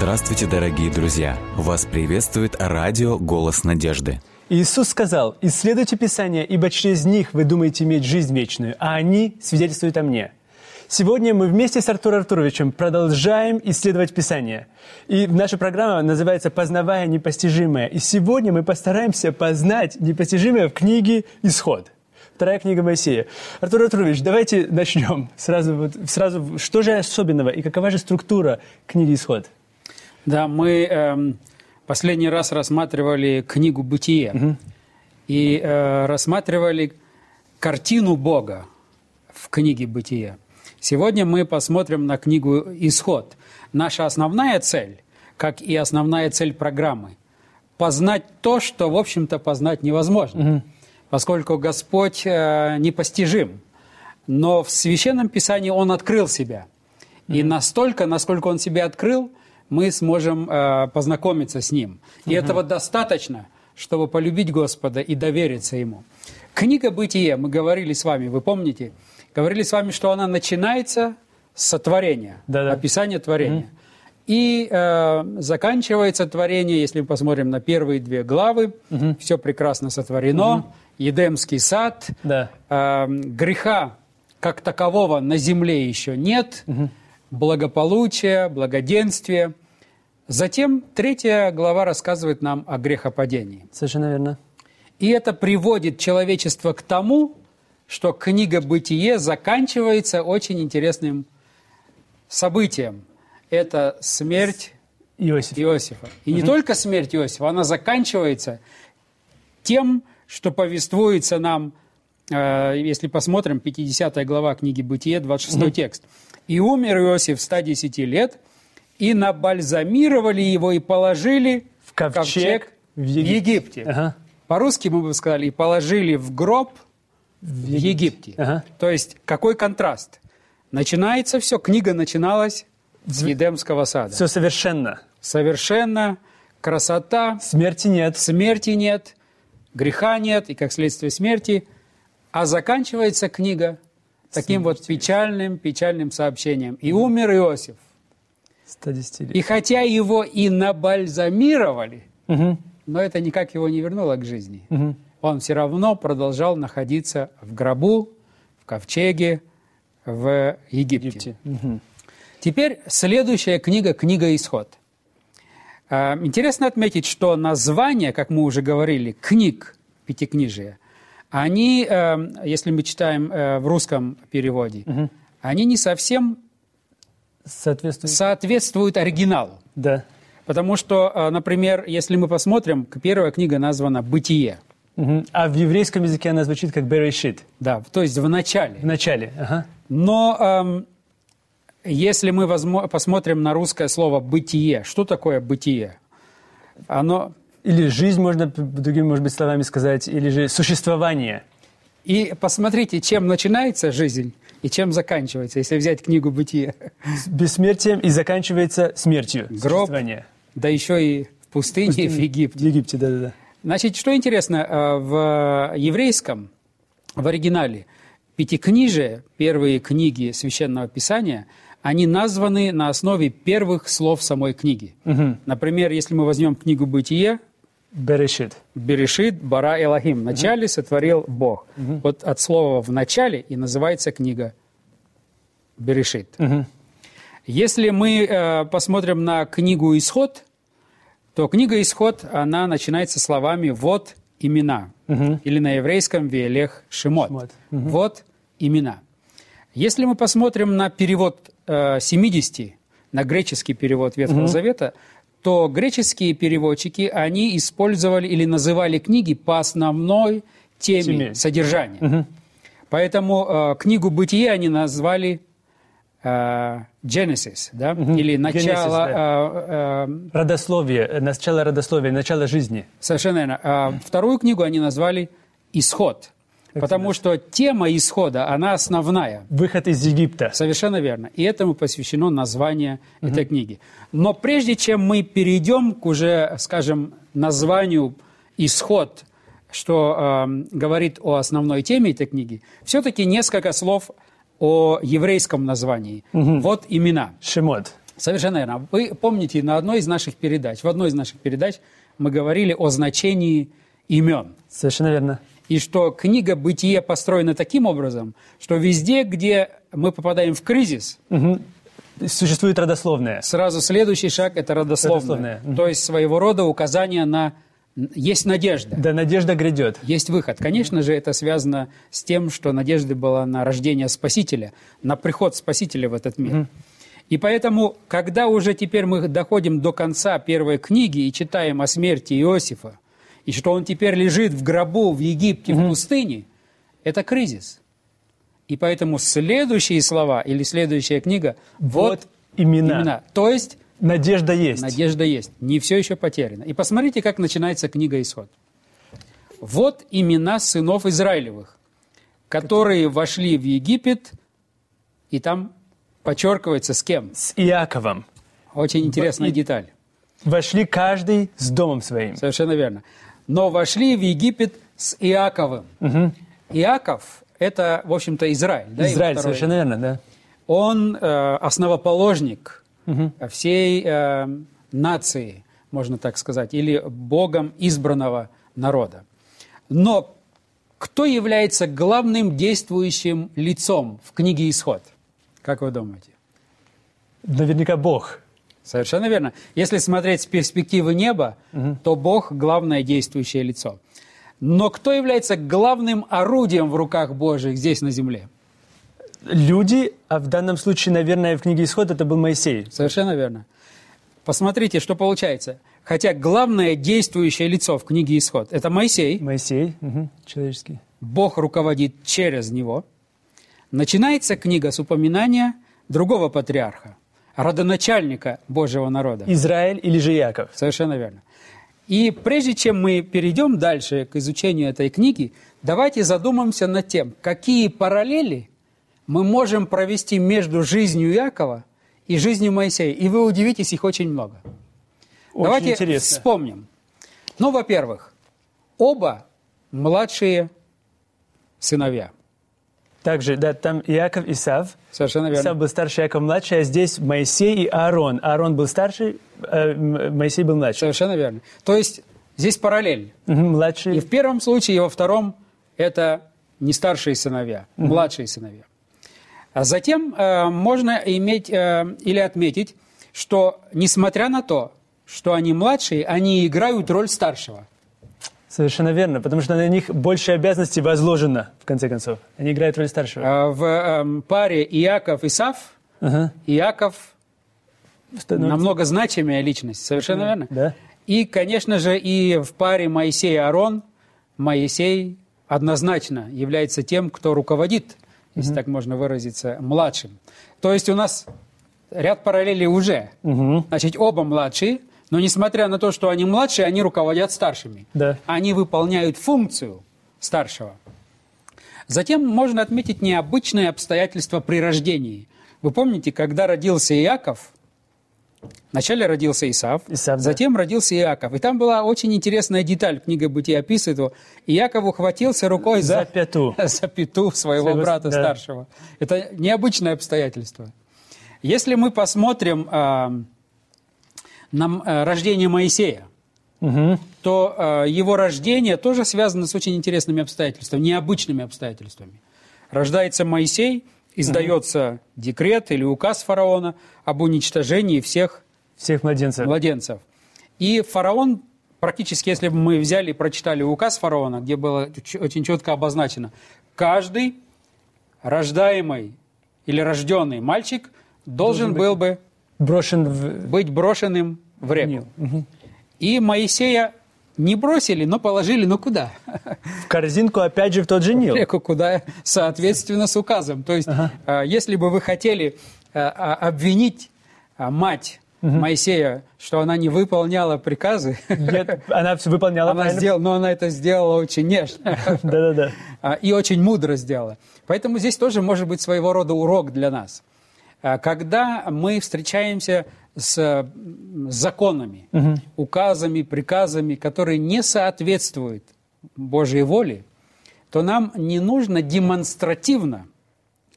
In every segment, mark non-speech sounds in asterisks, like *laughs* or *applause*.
Здравствуйте, дорогие друзья! Вас приветствует радио «Голос надежды». Иисус сказал, «Исследуйте Писание, ибо через них вы думаете иметь жизнь вечную, а они свидетельствуют о мне». Сегодня мы вместе с Артуром Артуровичем продолжаем исследовать Писание. И наша программа называется «Познавая непостижимое». И сегодня мы постараемся познать непостижимое в книге «Исход». Вторая книга Моисея. Артур Артурович, давайте начнем. Сразу, вот, сразу, что же особенного и какова же структура книги «Исход»? Да, мы эм, последний раз рассматривали книгу «Бытие» угу. и э, рассматривали картину Бога в книге «Бытие». Сегодня мы посмотрим на книгу «Исход». Наша основная цель, как и основная цель программы, познать то, что, в общем-то, познать невозможно. Угу поскольку Господь э, непостижим. Но в Священном Писании Он открыл себя. И настолько, насколько Он себя открыл, мы сможем э, познакомиться с Ним. И этого достаточно, чтобы полюбить Господа и довериться Ему. Книга «Бытие», мы говорили с вами, вы помните? Говорили с вами, что она начинается с сотворения, Да-да. описания творения. mm И э, заканчивается творение, если мы посмотрим на первые две главы, угу. все прекрасно сотворено, угу. Едемский сад, да. э, греха как такового на земле еще нет, угу. Благополучие, благоденствие. Затем третья глава рассказывает нам о грехопадении. Совершенно верно. И это приводит человечество к тому, что книга «Бытие» заканчивается очень интересным событием. Это смерть Иосиф. Иосифа. И угу. не только смерть Иосифа, она заканчивается тем, что повествуется нам, э, если посмотрим, 50 глава книги «Бытие», 26 mm-hmm. текст. «И умер Иосиф в 110 лет, и набальзамировали его и положили в ковчег, ковчег в Египте». Египте. Ага. По-русски мы бы сказали, и положили в гроб в Египте. Египте. Ага. То есть какой контраст? Начинается все, книга начиналась с Едемского сада. Все совершенно. Совершенно, красота. Смерти нет. Смерти нет греха нет и, как следствие, смерти. А заканчивается книга таким вот печальным, печальным сообщением. И умер Иосиф. 110 лет. И хотя его и набальзамировали, угу. но это никак его не вернуло к жизни. Угу. Он все равно продолжал находиться в гробу, в ковчеге, в Египте. Египте. Угу. Теперь следующая книга, книга «Исход». А, интересно отметить, что названия, как мы уже говорили, книг Пятикнижия, они, э, если мы читаем э, в русском переводе, угу. они не совсем соответствуют, соответствуют оригиналу. Да. Потому что, э, например, если мы посмотрим, первая книга названа «Бытие». Угу. А в еврейском языке она звучит как «берешит». Да, то есть в начале. В начале, ага. Но эм, если мы посмотрим на русское слово «бытие», что такое «бытие»? Оно... Или жизнь, можно другими, может быть, словами сказать, или же существование. И посмотрите, чем начинается жизнь и чем заканчивается, если взять книгу «Бытие». Бессмертием и заканчивается смертью. Гроб, да еще и в пустыне, пустыне, в Египте. В Египте, да-да-да. Значит, что интересно, э, в еврейском, в оригинале, пятикнижие, первые книги Священного Писания – они названы на основе первых слов самой книги. Угу. Например, если мы возьмем книгу «Бытие», Берешит. Берешит, Бара Элохим. Вначале угу. сотворил Бог. Угу. Вот от слова «в начале» и называется книга Берешит. Угу. Если мы э, посмотрим на книгу «Исход», то книга «Исход», она начинается словами «вот имена». Угу. Или на еврейском «Велех Шимот». Шимот. Угу. «Вот имена». Если мы посмотрим на перевод 70, э, на греческий перевод Ветхого угу. Завета, то греческие переводчики, они использовали или называли книги по основной теме, теме. содержания. Угу. Поэтому э, книгу «Бытие» они назвали э, Genesis, да? угу. или начало... Genesis, да. э, э, родословие, начало родословия, начало жизни. Совершенно верно. Э, вторую книгу они назвали «Исход». Потому что тема исхода, она основная. Выход из Египта. Совершенно верно. И этому посвящено название угу. этой книги. Но прежде чем мы перейдем к уже, скажем, названию «Исход», что э, говорит о основной теме этой книги, все-таки несколько слов о еврейском названии. Угу. Вот имена. Шемот. Совершенно верно. Вы помните, на одной из наших передач, в одной из наших передач мы говорили о значении имен. Совершенно верно. И что книга «Бытие» построена таким образом, что везде, где мы попадаем в кризис, Мгм. Существует родословное. сразу следующий шаг – это родословное. Родословное. Мгм. То есть своего рода указание на есть надежда. Да, надежда грядет. Есть выход. Конечно же, это связано с тем, что надежда была на рождение Спасителя, на приход Спасителя в этот мир. И поэтому, когда уже теперь мы доходим до конца первой книги и читаем о смерти Иосифа, и что он теперь лежит в гробу в Египте, в пустыне, это кризис. И поэтому следующие слова или следующая книга – вот, Вот имена. имена. То есть Надежда есть. Надежда есть. Не все еще потеряно. И посмотрите, как начинается книга Исход. Вот имена сынов Израилевых, которые вошли в Египет, и там подчеркивается с кем. С Иаковом. Очень интересная И- деталь. Вошли каждый с домом своим. Совершенно верно. Но вошли в Египет с Иаковым. Иаков – это, в общем-то, Израиль. да, Израиль, совершенно верно, да. Он э, основоположник всей э, нации, можно так сказать, или Богом избранного народа. Но кто является главным действующим лицом в книге «Исход»? Как вы думаете? Наверняка Бог. Совершенно верно. Если смотреть с перспективы неба, то Бог – главное действующее лицо. Но кто является главным орудием в руках Божьих здесь на земле? Люди, а в данном случае, наверное, в книге Исход это был Моисей. Совершенно верно. Посмотрите, что получается. Хотя главное действующее лицо в книге «Исход» – это Моисей, Моисей, мгм, человеческий. Бог руководит через него. Начинается книга с упоминания другого патриарха, родоначальника Божьего народа. Израиль или же Иаков. Совершенно верно. И прежде чем мы перейдем дальше к изучению этой книги, давайте задумаемся над тем, какие параллели мы можем провести между жизнью Иакова и жизнью Моисея. И вы удивитесь, их очень много. Очень давайте интересно. вспомним. Ну, во-первых, оба младшие сыновья. Также, да, там Иаков и Исав. Совершенно верно. Исав был старше, Иаков младший, а здесь Моисей и Аарон. Аарон был старший, э, Моисей был младший. Совершенно верно. То есть здесь параллель. Младший. И в первом случае, и во втором это не старшие сыновья, младшие сыновья. А затем э, можно иметь э, или отметить, что несмотря на то, что они младшие, они играют роль старшего. Совершенно верно, потому что на них больше обязанностей возложено, в конце концов. Они играют роль старшего. А В эм, паре Иаков-Исав Ага. Иаков Становится- намного значимая личность, совершенно верно. Да. И, конечно же, и в паре Моисей-Аарон Моисей однозначно является тем, кто руководит, если так можно выразиться, младшим. То есть у нас ряд параллелей уже. Значит, оба младшие, но несмотря на то, что они младшие, они руководят старшими. Да. Они выполняют функцию старшего. Затем можно отметить необычные обстоятельства при рождении. Вы помните, когда родился Иаков, вначале родился Исав, Исав, да. затем родился Иаков. И там была очень интересная деталь, книга Бытия описывает его. Иаков ухватился рукой За за, пяту. *laughs* за пяту своего Своего- брата да. старшего. Это необычное обстоятельство. Если мы посмотрим а, на а, рождение Моисея, то а, его рождение тоже связано с очень интересными обстоятельствами, необычными обстоятельствами. Рождается Моисей, издается декрет или указ фараона об уничтожении всех Всех младенцев. младенцев. И фараон, практически, если бы мы взяли и прочитали указ фараона, где было очень четко обозначено, каждый рождаемый или рожденный мальчик должен, был бы Брошен в... быть брошенным в реку. И Моисея не бросили, но положили, ну куда? в корзинку, опять же, в тот же Нил. реку, куда соответственно с указом. То есть, э, если бы вы хотели э, а, обвинить а, мать Моисея, что она не выполняла приказы, Нет, она все выполняла *laughs* она правильно. сделала, но она это сделала очень нежно *laughs* Да-да-да. а, и очень мудро сделала. Поэтому здесь тоже может быть своего рода урок для нас. А, Когда мы встречаемся с законами, указами, приказами, которые не соответствуют Божьей воле, то нам не нужно демонстративно,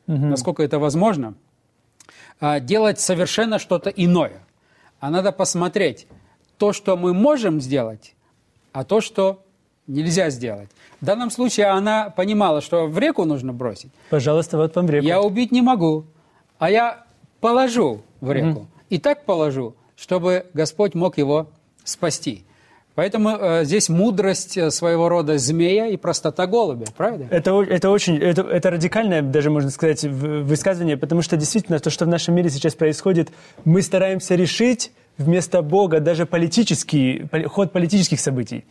насколько это возможно, а, делать совершенно что-то иное. А надо посмотреть то, что мы можем сделать, а то, что нельзя сделать. В данном случае она понимала, что в реку нужно бросить. Пожалуйста, вот вам реку. Я убить не могу, а я положу в реку. И так положу, чтобы Господь мог его спасти. Поэтому э, здесь мудрость э, своего рода змея и простота голубя, правда? Это, это очень, это, это радикальное, даже можно сказать, высказывание, потому что действительно то, что в нашем мире сейчас происходит, мы стараемся решить вместо Бога даже политический, поли- ход политических событий.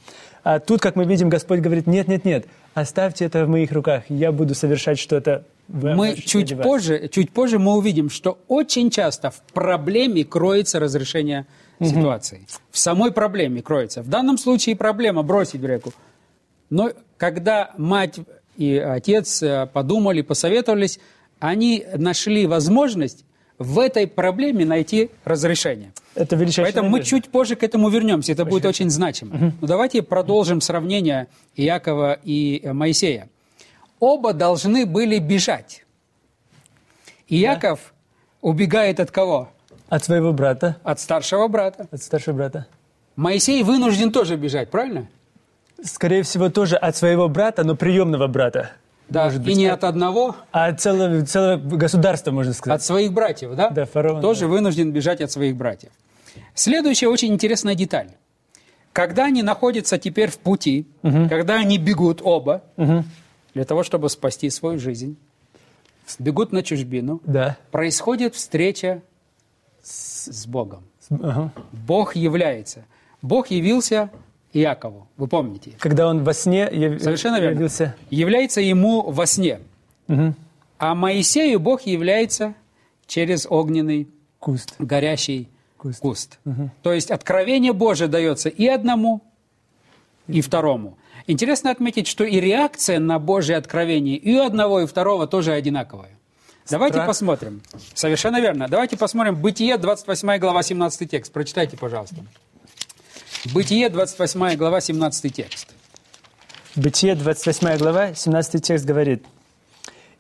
А тут, как мы видим, Господь говорит, нет, нет, нет, оставьте это в моих руках, я буду совершать что-то Мы чуть среди вас». позже, чуть позже мы увидим, что очень часто в проблеме кроется разрешение ситуации. В самой проблеме кроется. В данном случае проблема бросить в реку. Но когда мать и отец э, подумали, посоветовались, они нашли возможность в этой проблеме найти разрешение. Это величайшая Поэтому мы чуть позже к этому вернемся, это будет очень значимо. Но давайте продолжим сравнение Иакова и э, Моисея. Оба должны были бежать. Иаков убегает от кого? От своего брата, От старшего брата. от старшего брата. Моисей вынужден тоже бежать, правильно? Скорее всего, тоже от своего брата, но приемного брата. Да, Может и быть, не а- от одного, А от целого, целого государства, можно сказать. от своих братьев, да? Да, фараон, Тоже да. вынужден бежать от своих братьев. Следующая очень интересная деталь. Когда они находятся теперь в пути, когда они бегут оба, для того, чтобы спасти свою жизнь, бегут на чужбину, Да. происходит встреча с, с Богом. Ага. Бог является. Бог явился Иакову, вы помните. Когда он во сне яв- Совершенно верно. явился. Является ему во сне. Мгм. А Моисею Бог является через огненный Куст. горящий Куст. куст. То есть откровение Божие дается и одному, и второму. Интересно отметить, что и реакция на Божье откровение и у одного, и у второго тоже одинаковая. Давайте Страх. посмотрим. Совершенно верно. Давайте посмотрим Бытие, 28 глава, 17 текст. Прочитайте, пожалуйста. Бытие, 28 глава, 17 текст. Бытие, 28 глава, 17 текст говорит.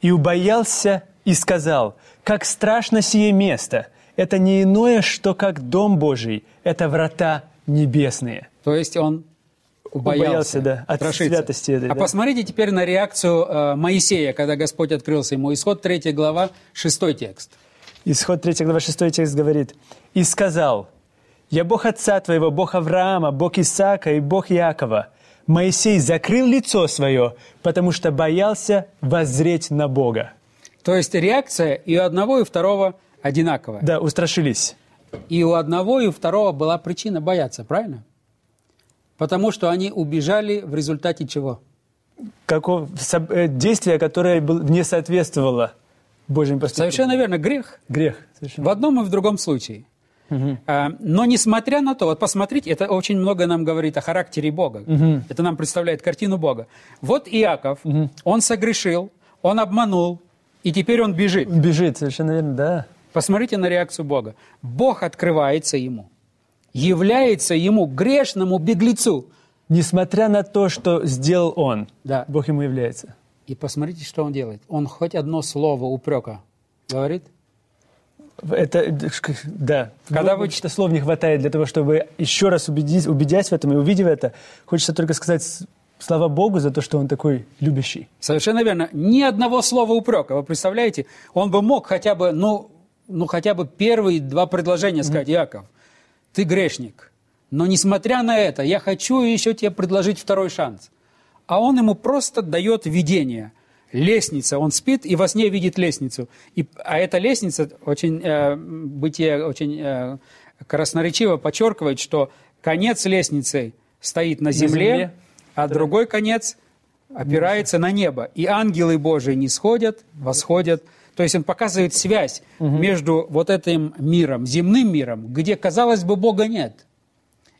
«И убоялся и сказал, как страшно сие место! Это не иное, что как дом Божий, это врата небесные». То есть он убоялся, Убоялся, да, от страшиться. святости этой, А да. посмотрите теперь на реакцию э, Моисея, когда Господь открылся ему. Исход 3 глава, 6 текст. Исход 3 глава 6 текст говорит. «И сказал, «Я Бог отца твоего, Бог Авраама, Бог Исаака и Бог Иакова». Моисей закрыл лицо свое, потому что боялся воззреть на Бога. То есть реакция и у одного, и у второго одинаковая. Да, устрашились. И у одного, и у второго была причина бояться, правильно? Потому что они убежали в результате чего? Каков, со- э, действие, которое не соответствовало Божьим поступкам. Совершенно верно, грех. Грех. Совершенно. В одном и в другом случае. А, Но несмотря на то, вот посмотрите, это очень много нам говорит о характере Бога. Это нам представляет картину Бога. Вот Иаков, он согрешил, он обманул, и теперь он бежит. Бежит, совершенно верно, да. Посмотрите на реакцию Бога. Бог открывается ему, является ему, грешному беглецу. Несмотря на то, что сделал он, Да. Бог ему является. И посмотрите, что он делает. Он хоть одно слово упрека говорит. Это, да. Когда вы- что слов не хватает для того, чтобы еще раз убедить, убедясь в этом и увидев это, хочется только сказать слава Богу за то, что он такой любящий. Совершенно верно. Ни одного слова упрека. Вы представляете? Он бы мог хотя бы, ну, ну хотя бы первые два предложения сказать, Яков, ты грешник. Но несмотря на это, я хочу еще тебе предложить второй шанс. А он ему просто дает видение. Лестница. Он спит и во сне видит лестницу. И, а эта лестница очень, э, бытие очень э, красноречиво подчеркивает, что конец лестницы стоит на земле, земле. а другой конец опирается на небо. И ангелы Божии не сходят, восходят. То есть он показывает связь между вот этим миром, земным миром, где, казалось бы, Бога нет,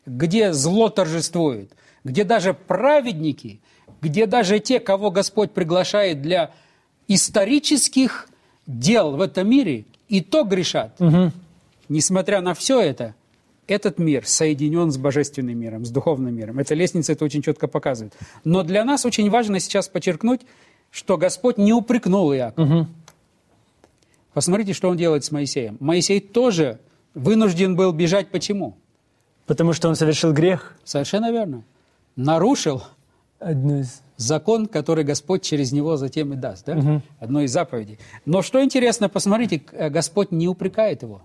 где зло торжествует, где даже праведники, где даже те, кого Господь приглашает для исторических дел в этом мире, и то грешат. Несмотря на все это, этот мир соединен с божественным миром, с духовным миром. Эта лестница это очень четко показывает. Но для нас очень важно сейчас подчеркнуть, что Господь не упрекнул Иакова. Посмотрите, что он делает с Моисеем. Моисей тоже вынужден был бежать. Почему? Потому что он совершил грех. Совершенно верно. Нарушил Из... закон, который Господь через него затем и даст. Да? Одно из заповедей. Но что интересно, посмотрите, э, Господь не упрекает его.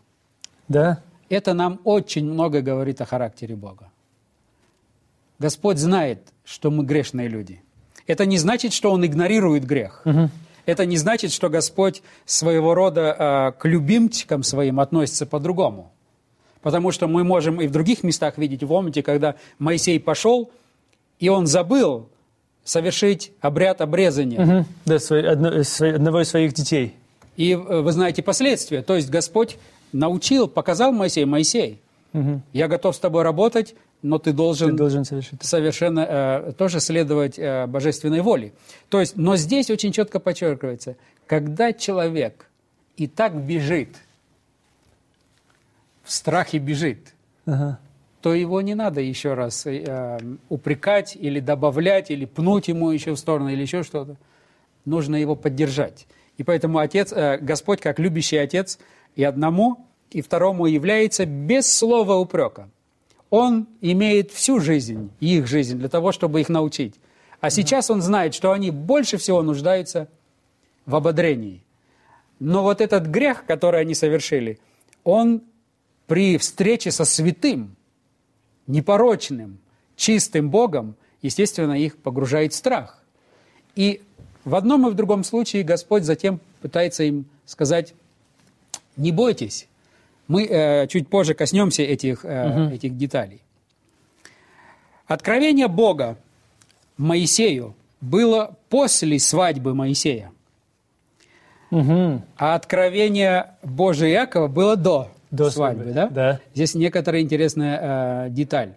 Да? Это нам очень много говорит о характере Бога. Господь знает, что мы грешные люди. Это не значит, что Он игнорирует грех. Это не значит, что Господь своего рода э, к любимчикам своим относится по-другому. Потому что мы можем и в других местах видеть, помните, когда Моисей пошел, и он забыл совершить обряд обрезания. Мгм. Да, свой- одно- э, свой- одного из своих детей. И э, вы знаете последствия. То есть Господь научил, показал Моисею, Моисей, я готов с тобой работать, но ты должен, Ты должен совершить. совершенно э, тоже следовать э, божественной воле. То есть, но здесь очень четко подчеркивается, когда человек и так бежит, в страхе бежит, Ага. То его не надо еще раз э, упрекать или добавлять, или пнуть ему еще в сторону, или еще что-то. Нужно его поддержать. И поэтому отец, э, Господь, как любящий отец, и одному, и второму является без слова упрека. Он имеет всю жизнь, их жизнь, для того, чтобы их научить. А сейчас он знает, что они больше всего нуждаются в ободрении. Но вот этот грех, который они совершили, он при встрече со святым, непорочным, чистым Богом, естественно, их погружает в страх. И в одном и в другом случае Господь затем пытается им сказать, не бойтесь, мы э, чуть позже коснемся этих, э, этих деталей. Откровение Бога Моисею было после свадьбы Моисея, Мгм. а откровение Божия Иакова было до, До свадьбы. свадьбы, да? да. Здесь некоторая интересная э, деталь.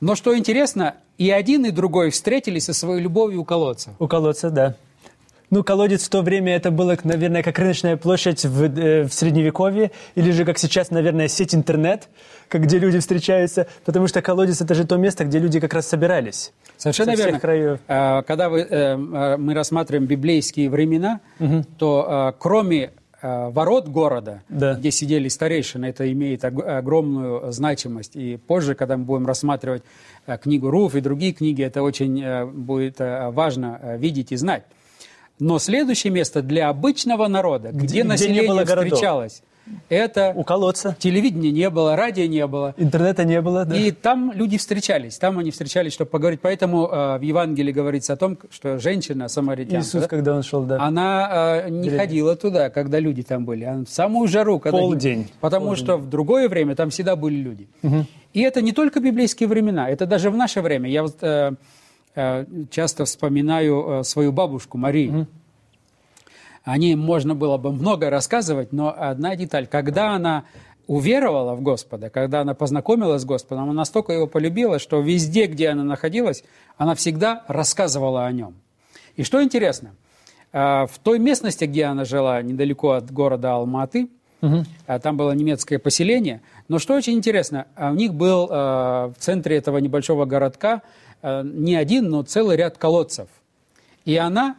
Но что интересно, и один, и другой встретились со своей любовью у колодца. У колодца, да. Ну, колодец в то время это было, наверное, как рыночная площадь в, э, в Средневековье, или же, как сейчас, наверное, сеть интернет, как, где люди встречаются, потому что колодец – это же то место, где люди как раз собирались. Совершенно Со верно. краев. Э, Когда вы, э, э, мы рассматриваем библейские времена, то э, кроме ворот города, Да. где сидели старейшины, это имеет ог- огромную значимость. И позже, когда мы будем рассматривать э, книгу Руф и другие книги, это очень э, будет э, важно э, видеть и знать. Но следующее место для обычного народа, где, где население городов. встречалось, это У колодца. телевидения не было, радио не было. Интернета не было, да. И там люди встречались, там они встречались, чтобы поговорить. Поэтому э, в Евангелии говорится о том, что женщина самаритянка, Иисус, да, когда он шел, да. она э, не Деревня. ходила туда, когда люди там были, а в самую жару. Когда Полдень. Потому что в другое время там всегда были люди. И это не только библейские времена, это даже в наше время. Я вот э, э, часто вспоминаю э, свою бабушку Марию. О ней можно было бы много рассказывать, но одна деталь. Когда она уверовала в Господа, когда она познакомилась с Господом, она настолько его полюбила, что везде, где она находилась, она всегда рассказывала о нем. И что интересно, э, в той местности, где она жила, недалеко от города Алматы, а там было немецкое поселение, но что очень интересно, а у них был э, в центре этого небольшого городка э, не один, но целый ряд колодцев. И она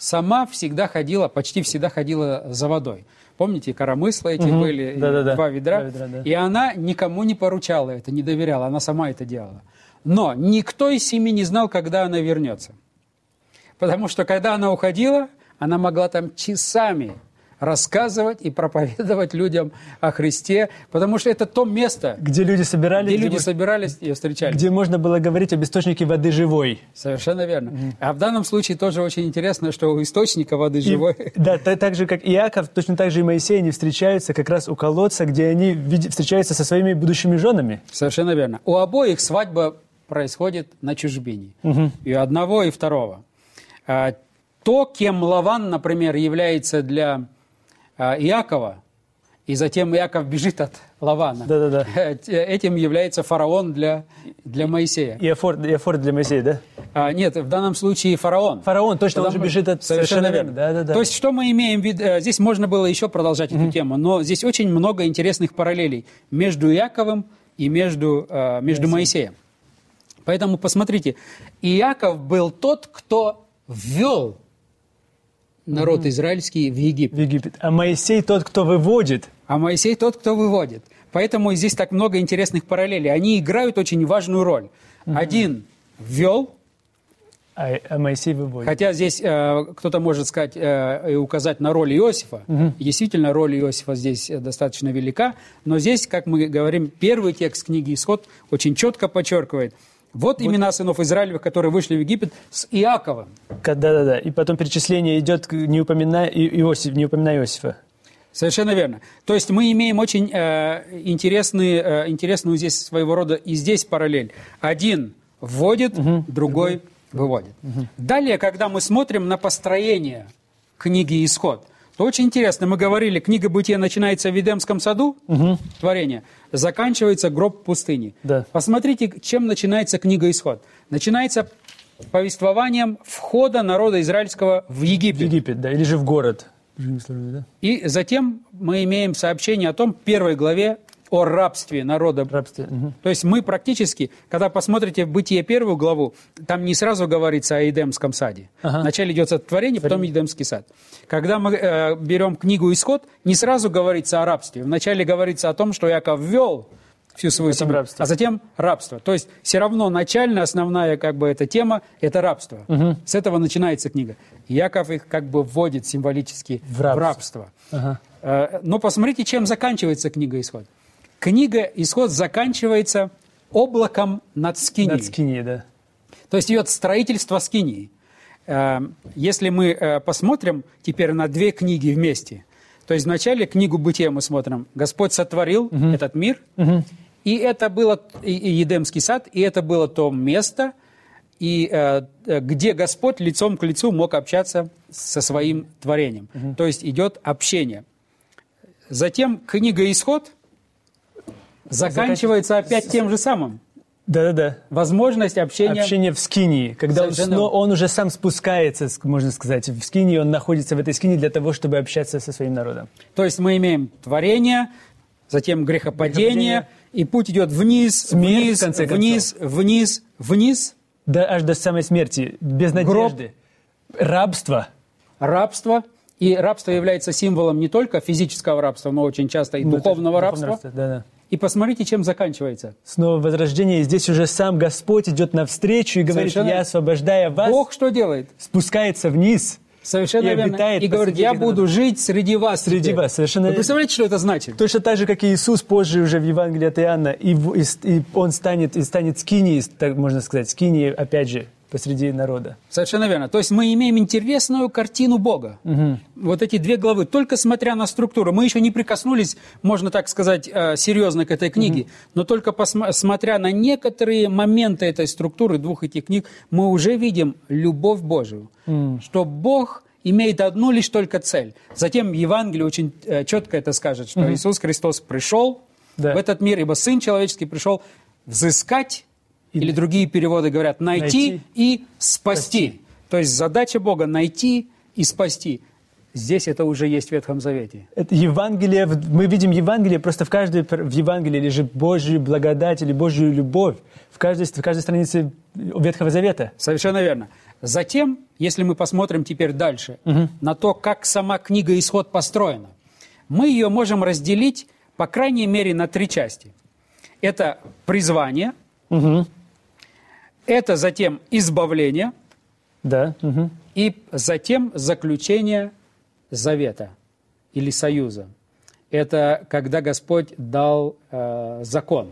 сама всегда ходила, почти всегда ходила за водой. Помните, коромыслы эти Мгм. были, и Да-да-да. два ведра? Два ведра, да. И она никому не поручала это, не доверяла, она сама это делала. Но никто из семьи не знал, когда она вернется. Потому что когда она уходила, она могла там часами рассказывать и проповедовать людям о Христе, потому что это то место, Где люди собирались, где где, люди мож- собирались и встречались. где можно было говорить об источнике воды живой. Совершенно верно. А в данном случае тоже очень интересно, что у источника воды И- живой да, та- так же, как Иаков, точно так же и Моисей, они встречаются как раз у колодца, где они встречаются со своими будущими женами. Совершенно верно. У обоих свадьба происходит на чужбине. И одного, и второго. А, То, кем Лаван, например, является для Иакова, и затем Иаков бежит от Лавана. Да-да-да. *laughs* э, Этим является фараон для, для Моисея. Иофор, Иофор для Моисея, да? А, нет, в данном случае фараон. Фараон, точно, он же Потому- бежит от... Совершенно верно. Да, да, да. То есть, что мы имеем в виду? э, Здесь можно было еще продолжать эту тему, но здесь очень много интересных параллелей между Иаковым и между, э, между Моисеем. Поэтому посмотрите, Иаков был тот, кто ввел народ израильский в Египет. в Египет. А Моисей тот, кто выводит. А Моисей тот, кто выводит. Поэтому здесь так много интересных параллелей. Они играют очень важную роль. Один ввел, А, а Моисей выводит. хотя здесь э, кто-то может сказать э, и указать на роль Иосифа. И Действительно, роль Иосифа здесь э, достаточно велика. Но здесь, как мы говорим, первый текст книги «Исход» очень четко подчеркивает. Вот, имена сынов Израилевых, которые вышли в Египет с Иаковом. Да-да-да. И потом перечисление идет, не упоминая, Иосиф, не упоминая Иосифа. Совершенно верно. То есть мы имеем очень э, интересные, э, интересную здесь своего рода и здесь параллель. Один вводит, другой выводит. Далее, когда мы смотрим на построение книги «Исход», то очень интересно. Мы говорили, книга Бытия начинается в Едемском саду, творение, заканчивается гроб пустыни. Да. Посмотрите, чем начинается книга «Исход». Начинается повествованием входа народа израильского в В Египет. Египет, да, или же в город. И затем мы имеем сообщение о том, в первой главе, о рабстве народа. Рабстве. мгм. То есть мы практически, когда посмотрите в Бытие первую главу, там не сразу говорится о Эдемском саде. Ага. Вначале идет сотворение, потом Эдемский сад. Когда мы э, берем книгу «Исход», не сразу говорится о рабстве. Вначале говорится о том, что Яков ввел всю свою семью, рабстве. а затем рабство. То есть все равно начальная, основная как бы эта тема – это рабство. С этого начинается книга. Яков их как бы вводит символически В в рабство. рабство. Ага. Э, Но посмотрите, чем заканчивается книга «Исход». Книга «Исход» заканчивается облаком над Скинией. Над Скинией, да. То есть идет строительство Скинии. Э, Если мы э, посмотрим теперь на две книги вместе, то есть вначале книгу Бытия мы смотрим. Господь сотворил этот мир, и это было и, и Едемский сад, и это было то место, и, э, где Господь лицом к лицу мог общаться со своим творением. То есть идет общение. Затем книга «Исход» заканчивается опять тем же самым. Да-да-да. Возможность общения. Общение в Скинии, когда он, сно- он уже сам спускается, ск- можно сказать, в Скинии, он находится в этой Скинии для того, чтобы общаться со своим народом. То есть мы имеем творение, затем грехопадение, Грехопадение. и путь идет вниз, Смерть, вниз, в конце концов. вниз, вниз, вниз, Да, аж до самой смерти, без Гроб. надежды. Рабство. рабство. И рабство является символом не только физического рабства, но очень часто и Ну, это духовного духовное рабства. рабство, Да-да. И посмотрите, чем заканчивается. Снова возрождение, здесь уже сам Господь идет навстречу и говорит, Совершенно. я освобождая вас, Бог что делает? спускается вниз. Совершенно И верно. И говорит, я народа». буду жить среди вас. Среди теперь». вас, совершенно Вы представляете, что это значит? Точно так же, как и Иисус позже уже в Евангелии от Иоанна, и, и и он станет, и станет скинией, так можно сказать, скинией, опять же, посреди народа. Совершенно верно. То есть мы имеем интересную картину Бога. Вот эти две главы. Только смотря на структуру. Мы еще не прикоснулись, можно так сказать, э, серьезно к этой книге. Но только смотря на некоторые моменты этой структуры двух этих книг, мы уже видим любовь Божию. Что Бог имеет одну лишь только цель. Затем Евангелие очень э, четко это скажет, что Иисус Христос пришел Да. в этот мир, ибо Сын Человеческий пришел взыскать, или другие переводы говорят, найти, Найти. и спасти. То есть задача Бога найти и спасти. Здесь это уже есть в Ветхом Завете. Это Евангелие, мы видим Евангелие, просто в каждой в Евангелии лежит Божью благодать или Божью любовь. В каждой, в каждой странице Ветхого Завета. Совершенно верно. Затем, если мы посмотрим теперь дальше на то, как сама книга «Исход» построена, мы ее можем разделить, по крайней мере, на три части. Это призвание, это затем избавление, Да. мгм. и затем заключение завета или союза. Это когда Господь дал э, закон.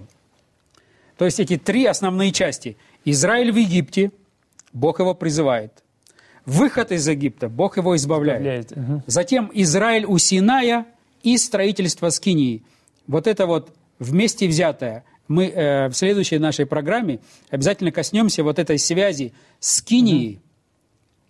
То есть эти три основные части. Израиль в Египте, Бог его призывает. Выход из Египта, Бог его избавляет. Избавляет, мгм. Затем Израиль у Синая и строительство Скинии. Вот это вот вместе взятое. Мы э, в следующей нашей программе обязательно коснемся вот этой связи Скинии,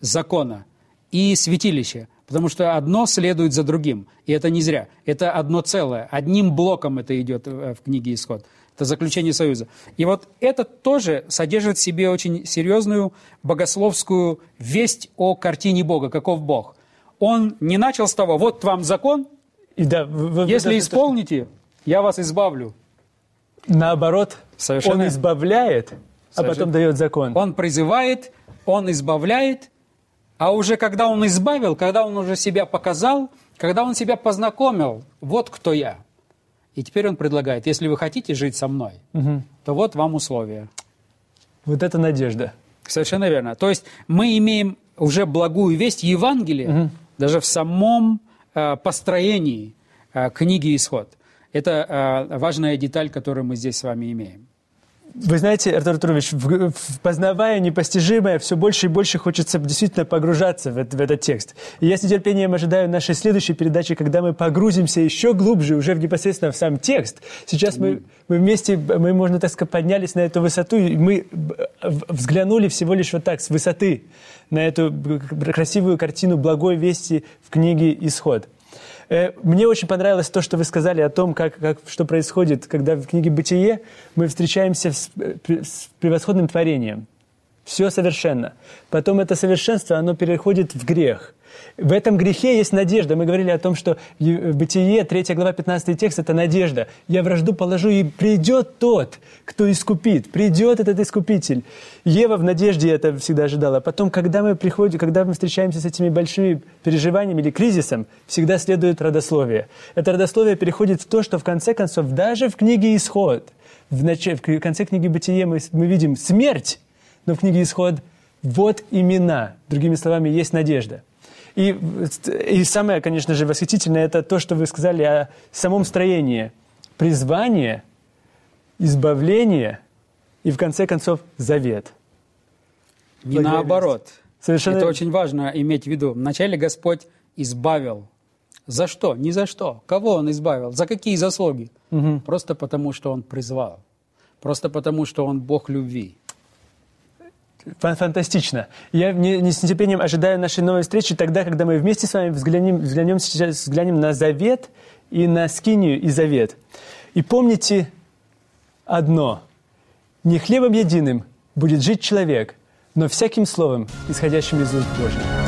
закона, и святилища. Потому что одно следует за другим. И это не зря. Это одно целое. Одним блоком это идет э, в книге «Исход». Это заключение союза. И вот это тоже содержит в себе очень серьезную богословскую весть о картине Бога, каков Бог. Он не начал с того, вот вам закон, И да, в- в- если даже исполните, я вас избавлю. Наоборот, Совершенно. он избавляет, а потом дает закон. Он призывает, он избавляет, А уже когда Он избавил, когда Он уже себя показал, когда Он себя познакомил, вот кто я. И теперь Он предлагает, если вы хотите жить со мной, то вот вам условия. Вот это надежда. Совершенно верно. То есть мы имеем уже благую весть Евангелия даже в самом э, построении э, книги «Исход». Это э, важная деталь, которую мы здесь с вами имеем. Вы знаете, Артур Артурович, в, в познавая непостижимое, все больше и больше хочется действительно погружаться в, это, в этот текст. И я с нетерпением ожидаю нашей следующей передачи, когда мы погрузимся еще глубже, уже в непосредственно в сам текст. Сейчас мы, мы вместе, мы, можно так сказать, поднялись на эту высоту, и мы взглянули всего лишь вот так, с высоты, на эту красивую картину благой вести в книге «Исход». Э, мне очень понравилось то, что вы сказали о том, как, как, что происходит, когда в книге «Бытие» мы встречаемся с, э, с превосходным творением. Все совершенно. Потом это совершенство, оно переходит в грех. В этом грехе есть надежда. Мы говорили о том, что Бытие, 3 глава, 15 текст – это надежда. «Я вражду положу, и придет тот, кто искупит». Придет этот искупитель. Ева в надежде это всегда ожидала. Потом, когда мы приходим, когда мы встречаемся с этими большими переживаниями или кризисом, всегда следует родословие. Это родословие переходит в то, что в конце концов, даже в книге «Исход», в, начале, в конце книги «Бытие» мы, мы видим смерть, но в книге «Исход» вот имена. Другими словами, есть надежда. И, и самое, конечно же, восхитительное, это то, что вы сказали о самом строении. Призвание, избавление и, в конце концов, завет. Не наоборот. Совершенно... Это очень важно иметь в виду. Вначале Господь избавил. За что? Ни за что. Кого Он избавил? За какие заслуги? Угу. Просто потому, что Он призвал. Просто потому, что Он Бог любви. Фантастично. Я не, с нетерпением ожидаю нашей новой встречи тогда, когда мы вместе с вами взглянем, взглянем сейчас взглянем на завет и на скинию и завет. И помните одно. Не хлебом единым будет жить человек, но всяким словом, исходящим из уст Божьих.